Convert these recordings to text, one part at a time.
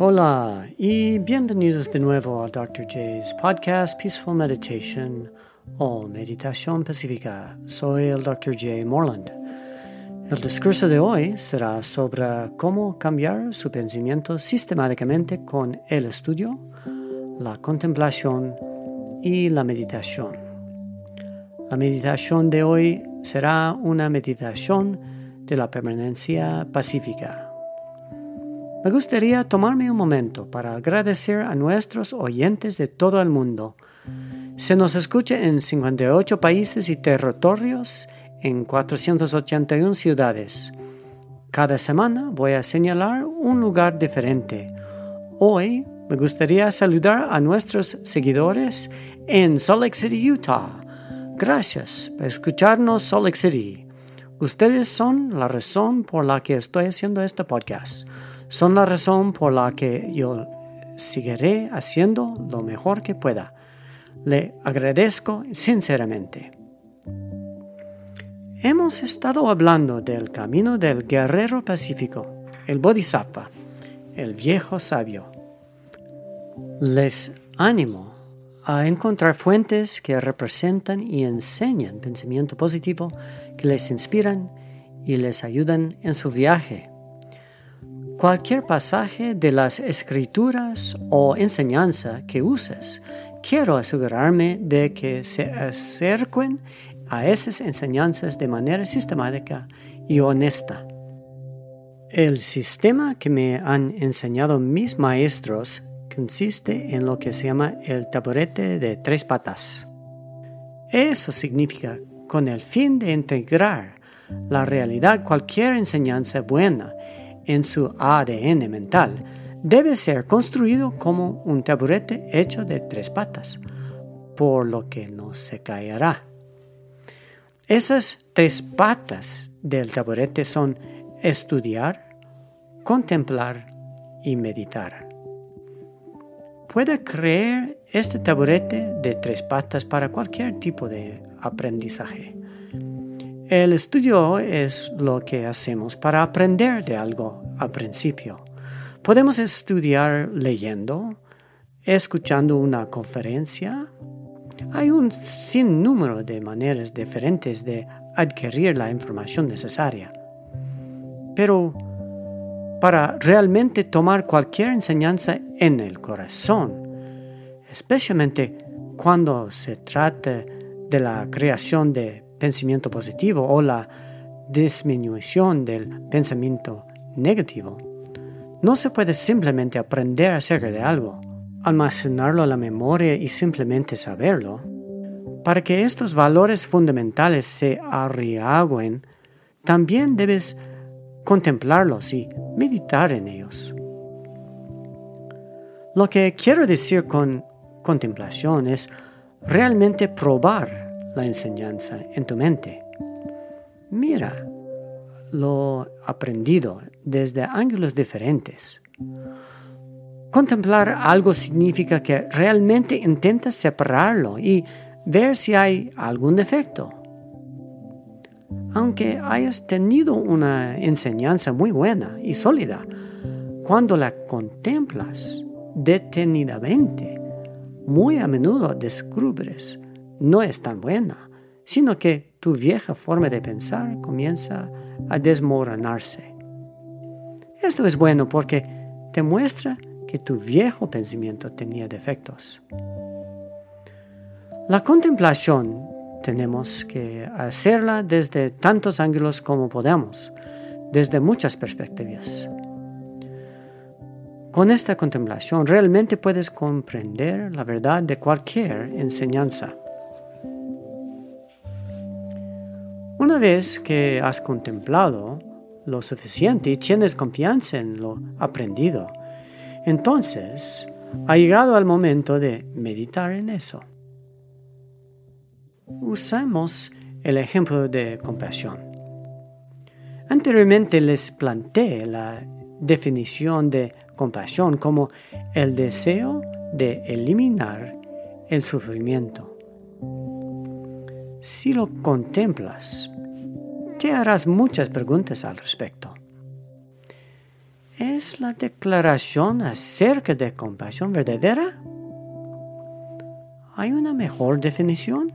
Hola y bienvenidos de nuevo a Dr. J's podcast Peaceful Meditation o Meditación Pacífica. Soy el Dr. J. Morland. El discurso de hoy será sobre cómo cambiar su pensamiento sistemáticamente con el estudio, la contemplación y la meditación. La meditación de hoy será una meditación de la permanencia pacífica me gustaría tomarme un momento para agradecer a nuestros oyentes de todo el mundo. Se nos escucha en 58 países y territorios en 481 ciudades. Cada semana voy a señalar un lugar diferente. Hoy me gustaría saludar a nuestros seguidores en Salt Lake City, Utah. Gracias por escucharnos, Salt Lake City. Ustedes son la razón por la que estoy haciendo este podcast son la razón por la que yo seguiré haciendo lo mejor que pueda. Le agradezco sinceramente. Hemos estado hablando del camino del guerrero pacífico, el Bodhisattva, el viejo sabio. Les animo a encontrar fuentes que representan y enseñan pensamiento positivo, que les inspiran y les ayudan en su viaje Cualquier pasaje de las escrituras o enseñanza que uses, quiero asegurarme de que se acerquen a esas enseñanzas de manera sistemática y honesta. El sistema que me han enseñado mis maestros consiste en lo que se llama el taburete de tres patas. Eso significa con el fin de integrar la realidad cualquier enseñanza buena en su ADN mental, debe ser construido como un taburete hecho de tres patas, por lo que no se caerá. Esas tres patas del taburete son estudiar, contemplar y meditar. Puede creer este taburete de tres patas para cualquier tipo de aprendizaje. El estudio es lo que hacemos para aprender de algo al principio. Podemos estudiar leyendo, escuchando una conferencia. Hay un sinnúmero de maneras diferentes de adquirir la información necesaria. Pero para realmente tomar cualquier enseñanza en el corazón, especialmente cuando se trata de la creación de pensamiento positivo o la disminución del pensamiento negativo. No se puede simplemente aprender acerca de algo, almacenarlo en la memoria y simplemente saberlo. Para que estos valores fundamentales se arriagüen, también debes contemplarlos y meditar en ellos. Lo que quiero decir con contemplación es realmente probar la enseñanza en tu mente. Mira lo aprendido desde ángulos diferentes. Contemplar algo significa que realmente intentas separarlo y ver si hay algún defecto. Aunque hayas tenido una enseñanza muy buena y sólida, cuando la contemplas detenidamente, muy a menudo descubres no es tan buena, sino que tu vieja forma de pensar comienza a desmoronarse. Esto es bueno porque te muestra que tu viejo pensamiento tenía defectos. La contemplación tenemos que hacerla desde tantos ángulos como podamos, desde muchas perspectivas. Con esta contemplación realmente puedes comprender la verdad de cualquier enseñanza. Una vez que has contemplado lo suficiente y tienes confianza en lo aprendido, entonces ha llegado el momento de meditar en eso. Usamos el ejemplo de compasión. Anteriormente les planteé la definición de compasión como el deseo de eliminar el sufrimiento. Si lo contemplas, te harás muchas preguntas al respecto. ¿Es la declaración acerca de compasión verdadera? ¿Hay una mejor definición?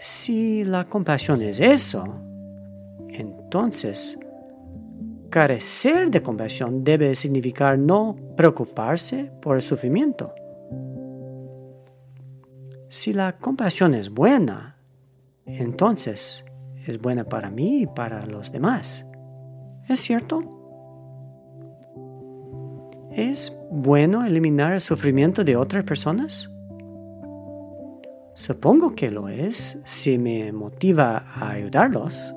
Si la compasión es eso, entonces carecer de compasión debe significar no preocuparse por el sufrimiento. Si la compasión es buena, entonces es buena para mí y para los demás. ¿Es cierto? ¿Es bueno eliminar el sufrimiento de otras personas? Supongo que lo es si me motiva a ayudarlos.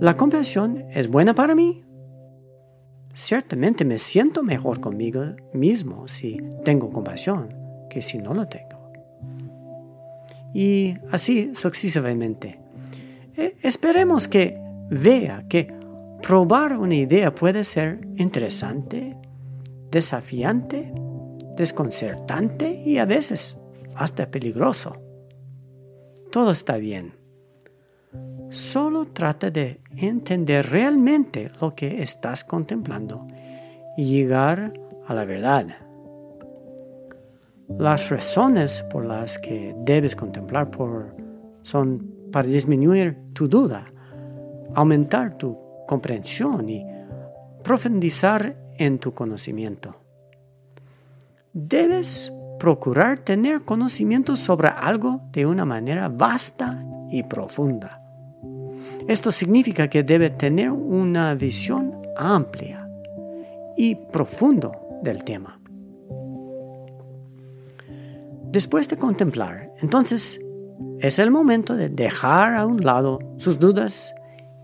¿La compasión es buena para mí? Ciertamente me siento mejor conmigo mismo si tengo compasión que si no lo tengo. Y así sucesivamente. Eh, esperemos que vea que probar una idea puede ser interesante, desafiante, desconcertante y a veces hasta peligroso. Todo está bien. Solo trata de entender realmente lo que estás contemplando y llegar a la verdad. Las razones por las que debes contemplar por, son para disminuir tu duda, aumentar tu comprensión y profundizar en tu conocimiento. Debes procurar tener conocimiento sobre algo de una manera vasta y profunda. Esto significa que debe tener una visión amplia y profunda del tema. Después de contemplar, entonces es el momento de dejar a un lado sus dudas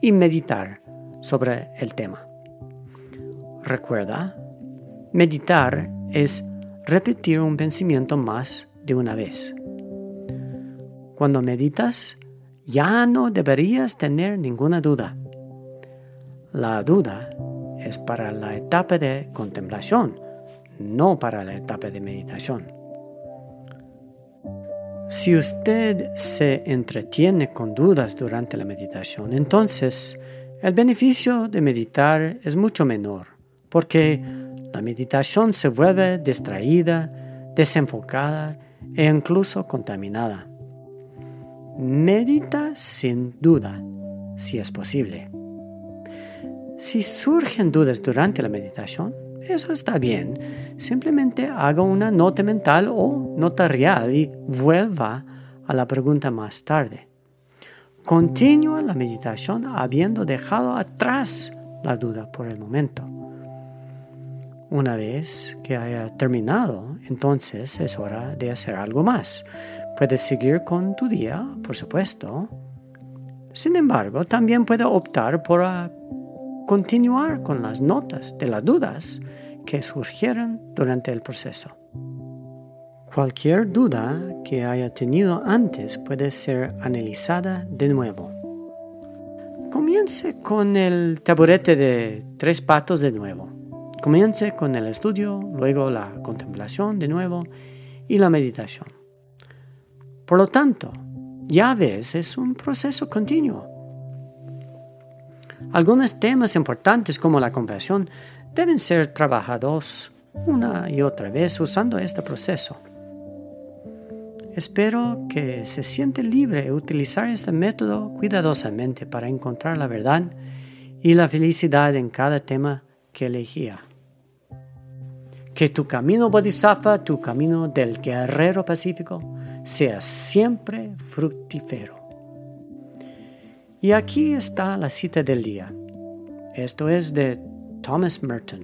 y meditar sobre el tema. Recuerda, meditar es repetir un pensamiento más de una vez. Cuando meditas, ya no deberías tener ninguna duda. La duda es para la etapa de contemplación, no para la etapa de meditación. Si usted se entretiene con dudas durante la meditación, entonces el beneficio de meditar es mucho menor, porque la meditación se vuelve distraída, desenfocada e incluso contaminada. Medita sin duda, si es posible. Si surgen dudas durante la meditación, eso está bien. Simplemente haga una nota mental o nota real y vuelva a la pregunta más tarde. Continúa la meditación habiendo dejado atrás la duda por el momento. Una vez que haya terminado, entonces es hora de hacer algo más. Puedes seguir con tu día, por supuesto. Sin embargo, también puede optar por ah, continuar con las notas de las dudas que surgieron durante el proceso. Cualquier duda que haya tenido antes puede ser analizada de nuevo. Comience con el taburete de tres patos de nuevo. Comience con el estudio, luego la contemplación de nuevo y la meditación. Por lo tanto, ya ves, es un proceso continuo. Algunos temas importantes como la compasión deben ser trabajados una y otra vez usando este proceso. Espero que se siente libre de utilizar este método cuidadosamente para encontrar la verdad y la felicidad en cada tema que elegía. Que tu camino Bodhisattva, tu camino del guerrero pacífico, sea siempre fructífero. Y aquí está la cita del día. Esto es de Thomas Merton.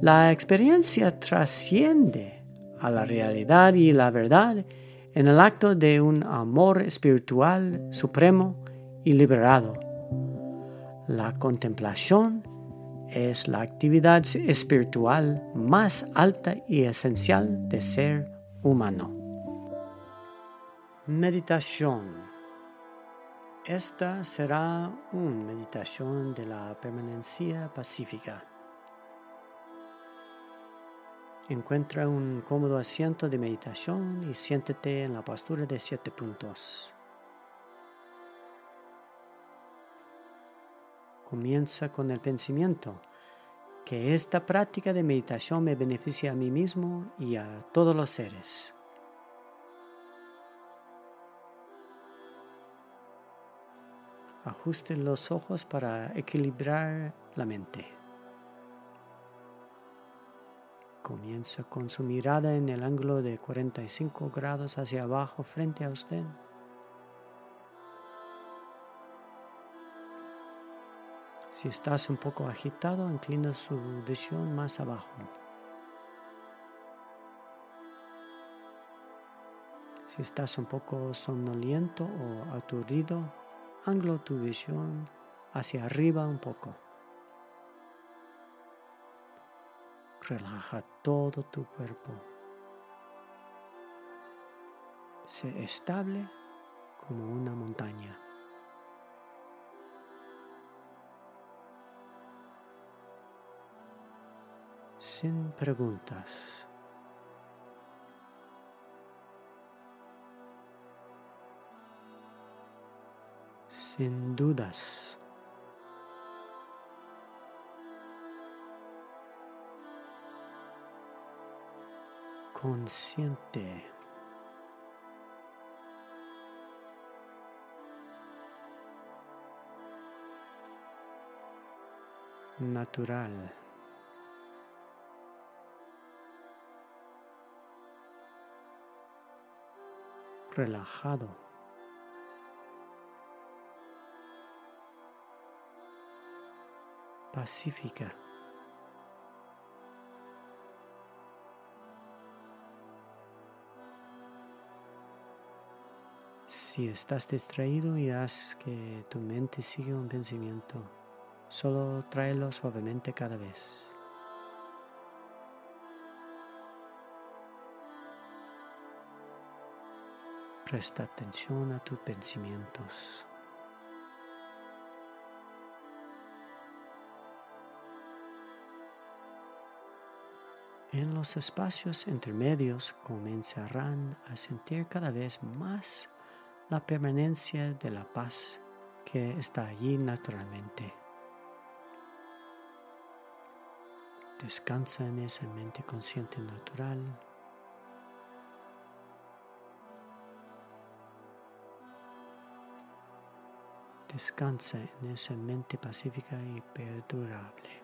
La experiencia trasciende a la realidad y la verdad en el acto de un amor espiritual supremo y liberado. La contemplación es la actividad espiritual más alta y esencial de ser humano. Meditación esta será una meditación de la permanencia pacífica. Encuentra un cómodo asiento de meditación y siéntete en la postura de siete puntos. Comienza con el pensamiento, que esta práctica de meditación me beneficia a mí mismo y a todos los seres. Ajuste los ojos para equilibrar la mente. Comienza con su mirada en el ángulo de 45 grados hacia abajo frente a usted. Si estás un poco agitado, inclina su visión más abajo. Si estás un poco somnoliento o aturdido, anglo tu visión hacia arriba un poco. Relaja todo tu cuerpo. Sé estable como una montaña. sin preguntas. Sin dudas. Consciente. Natural. relajado. Pacífica. Si estás distraído y haz que tu mente siga un pensamiento, solo tráelo suavemente cada vez. Presta atención a tus pensamientos. En los espacios intermedios comenzarán a sentir cada vez más la permanencia de la paz que está allí naturalmente. Descansa en esa mente consciente natural Descansa en esa mente pacífica y perdurable.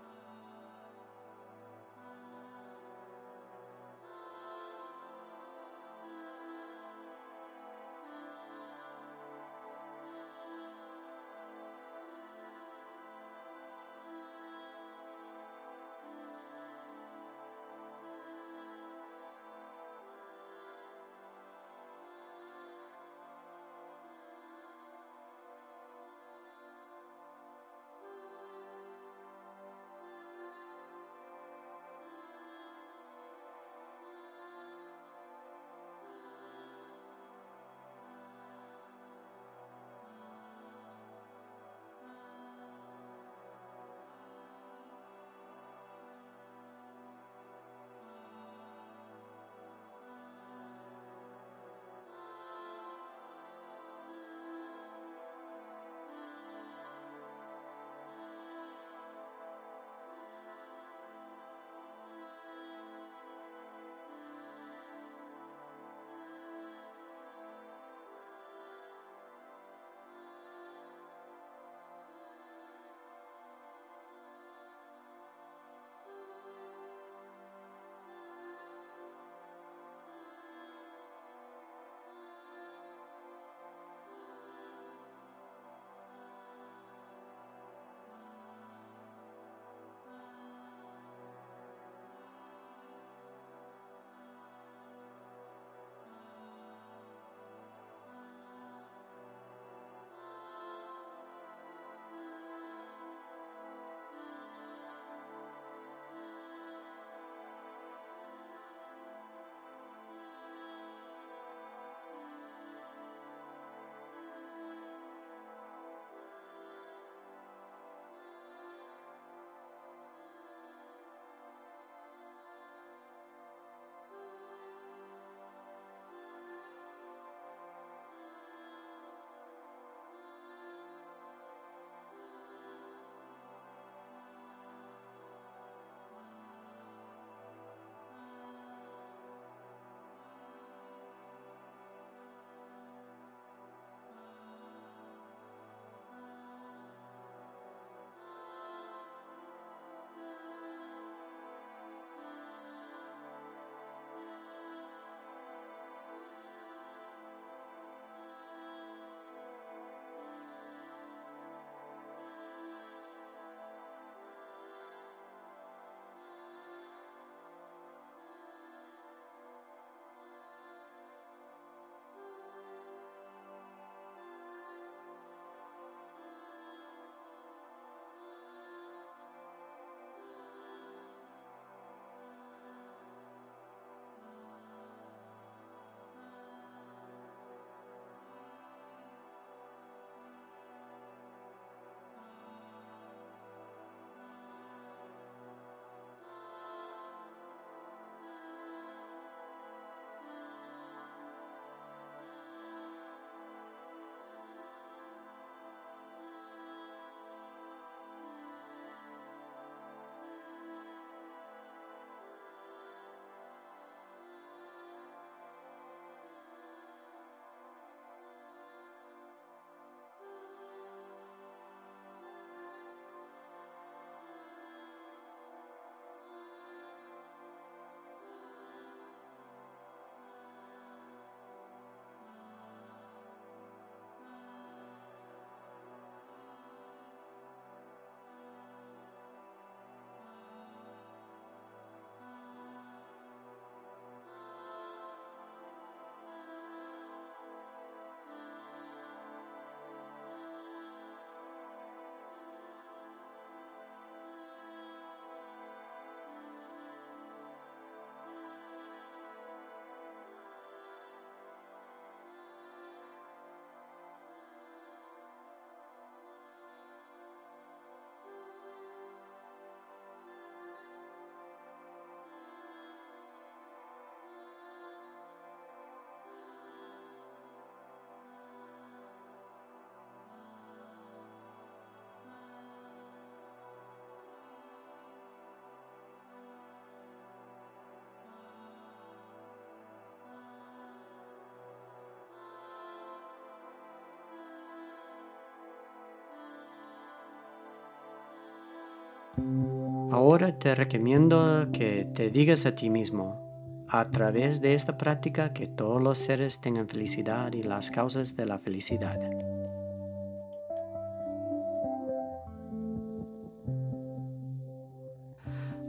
Ahora te recomiendo que te digas a ti mismo, a través de esta práctica, que todos los seres tengan felicidad y las causas de la felicidad.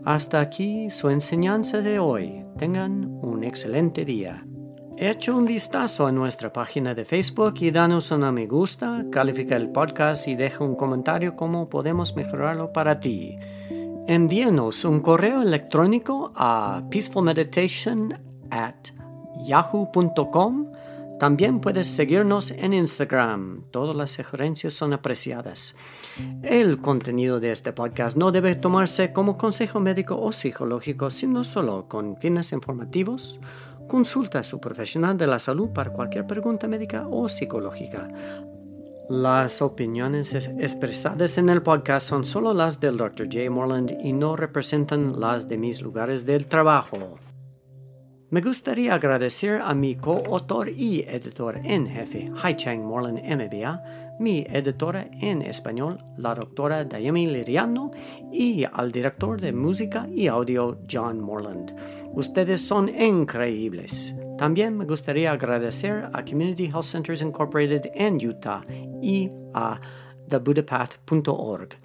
Hasta aquí su enseñanza de hoy. Tengan un excelente día. Echa un vistazo a nuestra página de Facebook y danos una me gusta, califica el podcast y deja un comentario cómo podemos mejorarlo para ti. Envíenos un correo electrónico a peacefulmeditation at yahoo.com. También puedes seguirnos en Instagram. Todas las sugerencias son apreciadas. El contenido de este podcast no debe tomarse como consejo médico o psicológico, sino solo con fines informativos. Consulta a su profesional de la salud para cualquier pregunta médica o psicológica. Las opiniones expresadas en el podcast son solo las del Dr. J. Morland y no representan las de mis lugares del trabajo. Me gustaría agradecer a mi coautor y editor en jefe, Hai Chang Morland MBA, mi editora en español, la doctora Dayemi Liriano, y al director de música y audio, John Morland. Ustedes son increíbles. También me gustaría agradecer a Community Health Centers Incorporated en Utah y a thebuddhapath.org.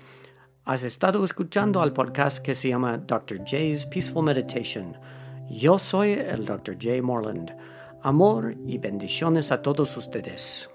Has estado escuchando al podcast que se llama Dr. J's Peaceful Meditation. Yo soy el Dr. J. Morland. Amor y bendiciones a todos ustedes.